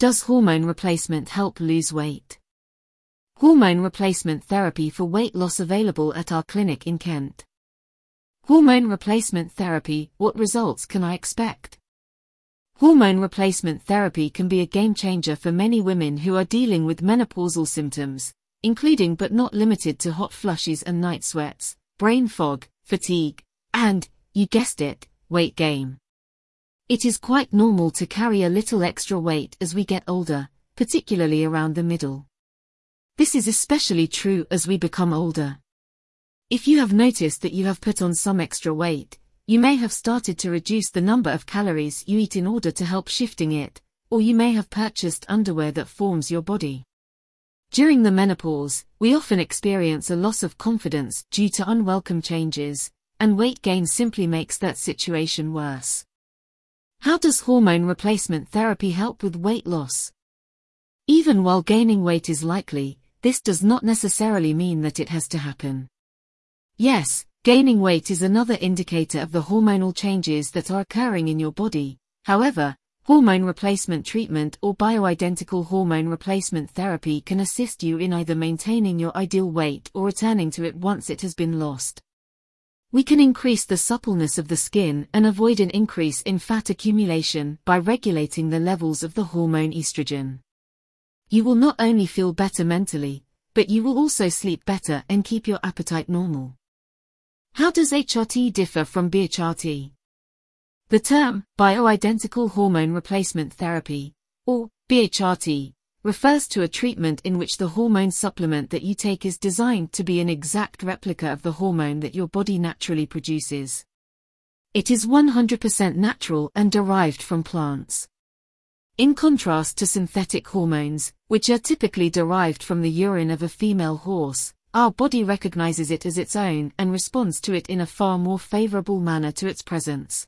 Does hormone replacement help lose weight? Hormone replacement therapy for weight loss available at our clinic in Kent. Hormone replacement therapy, what results can I expect? Hormone replacement therapy can be a game changer for many women who are dealing with menopausal symptoms, including but not limited to hot flushes and night sweats, brain fog, fatigue, and, you guessed it, weight gain. It is quite normal to carry a little extra weight as we get older, particularly around the middle. This is especially true as we become older. If you have noticed that you have put on some extra weight, you may have started to reduce the number of calories you eat in order to help shifting it, or you may have purchased underwear that forms your body. During the menopause, we often experience a loss of confidence due to unwelcome changes, and weight gain simply makes that situation worse. How does hormone replacement therapy help with weight loss? Even while gaining weight is likely, this does not necessarily mean that it has to happen. Yes, gaining weight is another indicator of the hormonal changes that are occurring in your body. However, hormone replacement treatment or bioidentical hormone replacement therapy can assist you in either maintaining your ideal weight or returning to it once it has been lost. We can increase the suppleness of the skin and avoid an increase in fat accumulation by regulating the levels of the hormone estrogen. You will not only feel better mentally, but you will also sleep better and keep your appetite normal. How does HRT differ from BHRT? The term bioidentical hormone replacement therapy, or BHRT, refers to a treatment in which the hormone supplement that you take is designed to be an exact replica of the hormone that your body naturally produces. It is 100% natural and derived from plants. In contrast to synthetic hormones, which are typically derived from the urine of a female horse, our body recognizes it as its own and responds to it in a far more favorable manner to its presence.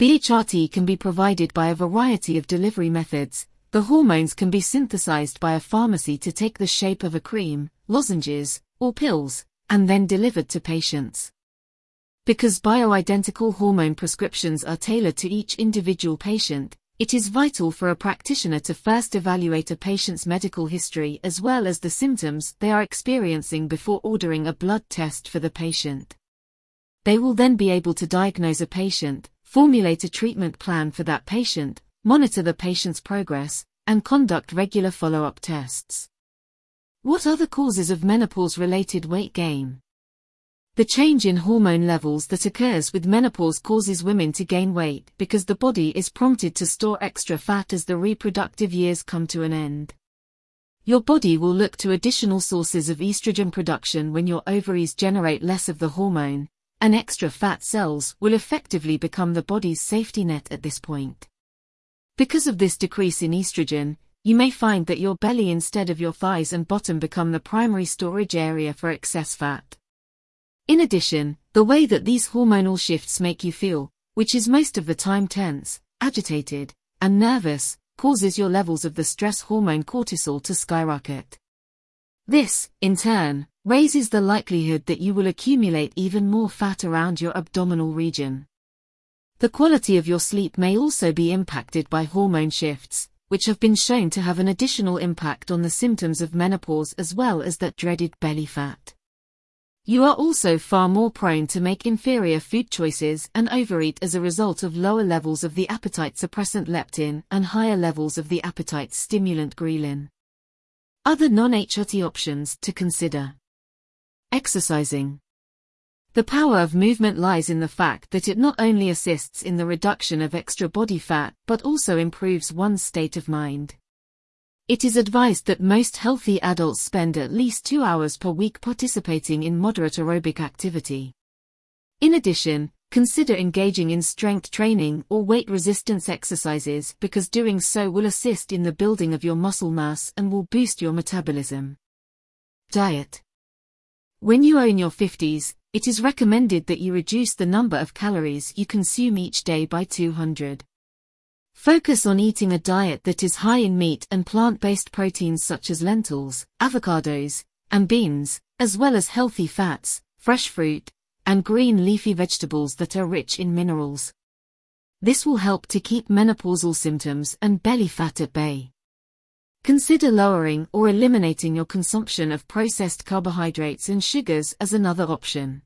BHRT can be provided by a variety of delivery methods, the hormones can be synthesized by a pharmacy to take the shape of a cream, lozenges, or pills, and then delivered to patients. Because bioidentical hormone prescriptions are tailored to each individual patient, it is vital for a practitioner to first evaluate a patient's medical history as well as the symptoms they are experiencing before ordering a blood test for the patient. They will then be able to diagnose a patient, formulate a treatment plan for that patient, monitor the patient's progress, and conduct regular follow-up tests. What are the causes of menopause-related weight gain? The change in hormone levels that occurs with menopause causes women to gain weight because the body is prompted to store extra fat as the reproductive years come to an end. Your body will look to additional sources of estrogen production when your ovaries generate less of the hormone, and extra fat cells will effectively become the body's safety net at this point. Because of this decrease in estrogen, you may find that your belly instead of your thighs and bottom become the primary storage area for excess fat. In addition, the way that these hormonal shifts make you feel, which is most of the time tense, agitated, and nervous, causes your levels of the stress hormone cortisol to skyrocket. This, in turn, raises the likelihood that you will accumulate even more fat around your abdominal region. The quality of your sleep may also be impacted by hormone shifts, which have been shown to have an additional impact on the symptoms of menopause as well as that dreaded belly fat. You are also far more prone to make inferior food choices and overeat as a result of lower levels of the appetite suppressant leptin and higher levels of the appetite stimulant ghrelin. Other non-HRT options to consider. Exercising. The power of movement lies in the fact that it not only assists in the reduction of extra body fat but also improves one's state of mind. It is advised that most healthy adults spend at least two hours per week participating in moderate aerobic activity. In addition, consider engaging in strength training or weight resistance exercises because doing so will assist in the building of your muscle mass and will boost your metabolism. Diet. When you are in your 50s, it is recommended that you reduce the number of calories you consume each day by 200. Focus on eating a diet that is high in meat and plant-based proteins such as lentils, avocados, and beans, as well as healthy fats, fresh fruit, and green leafy vegetables that are rich in minerals. This will help to keep menopausal symptoms and belly fat at bay. Consider lowering or eliminating your consumption of processed carbohydrates and sugars as another option.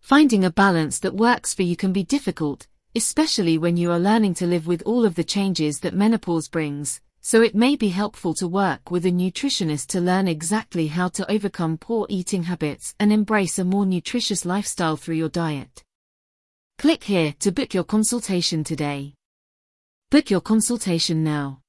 Finding a balance that works for you can be difficult, especially when you are learning to live with all of the changes that menopause brings, so it may be helpful to work with a nutritionist to learn exactly how to overcome poor eating habits and embrace a more nutritious lifestyle through your diet. Click here to book your consultation today. Book your consultation now.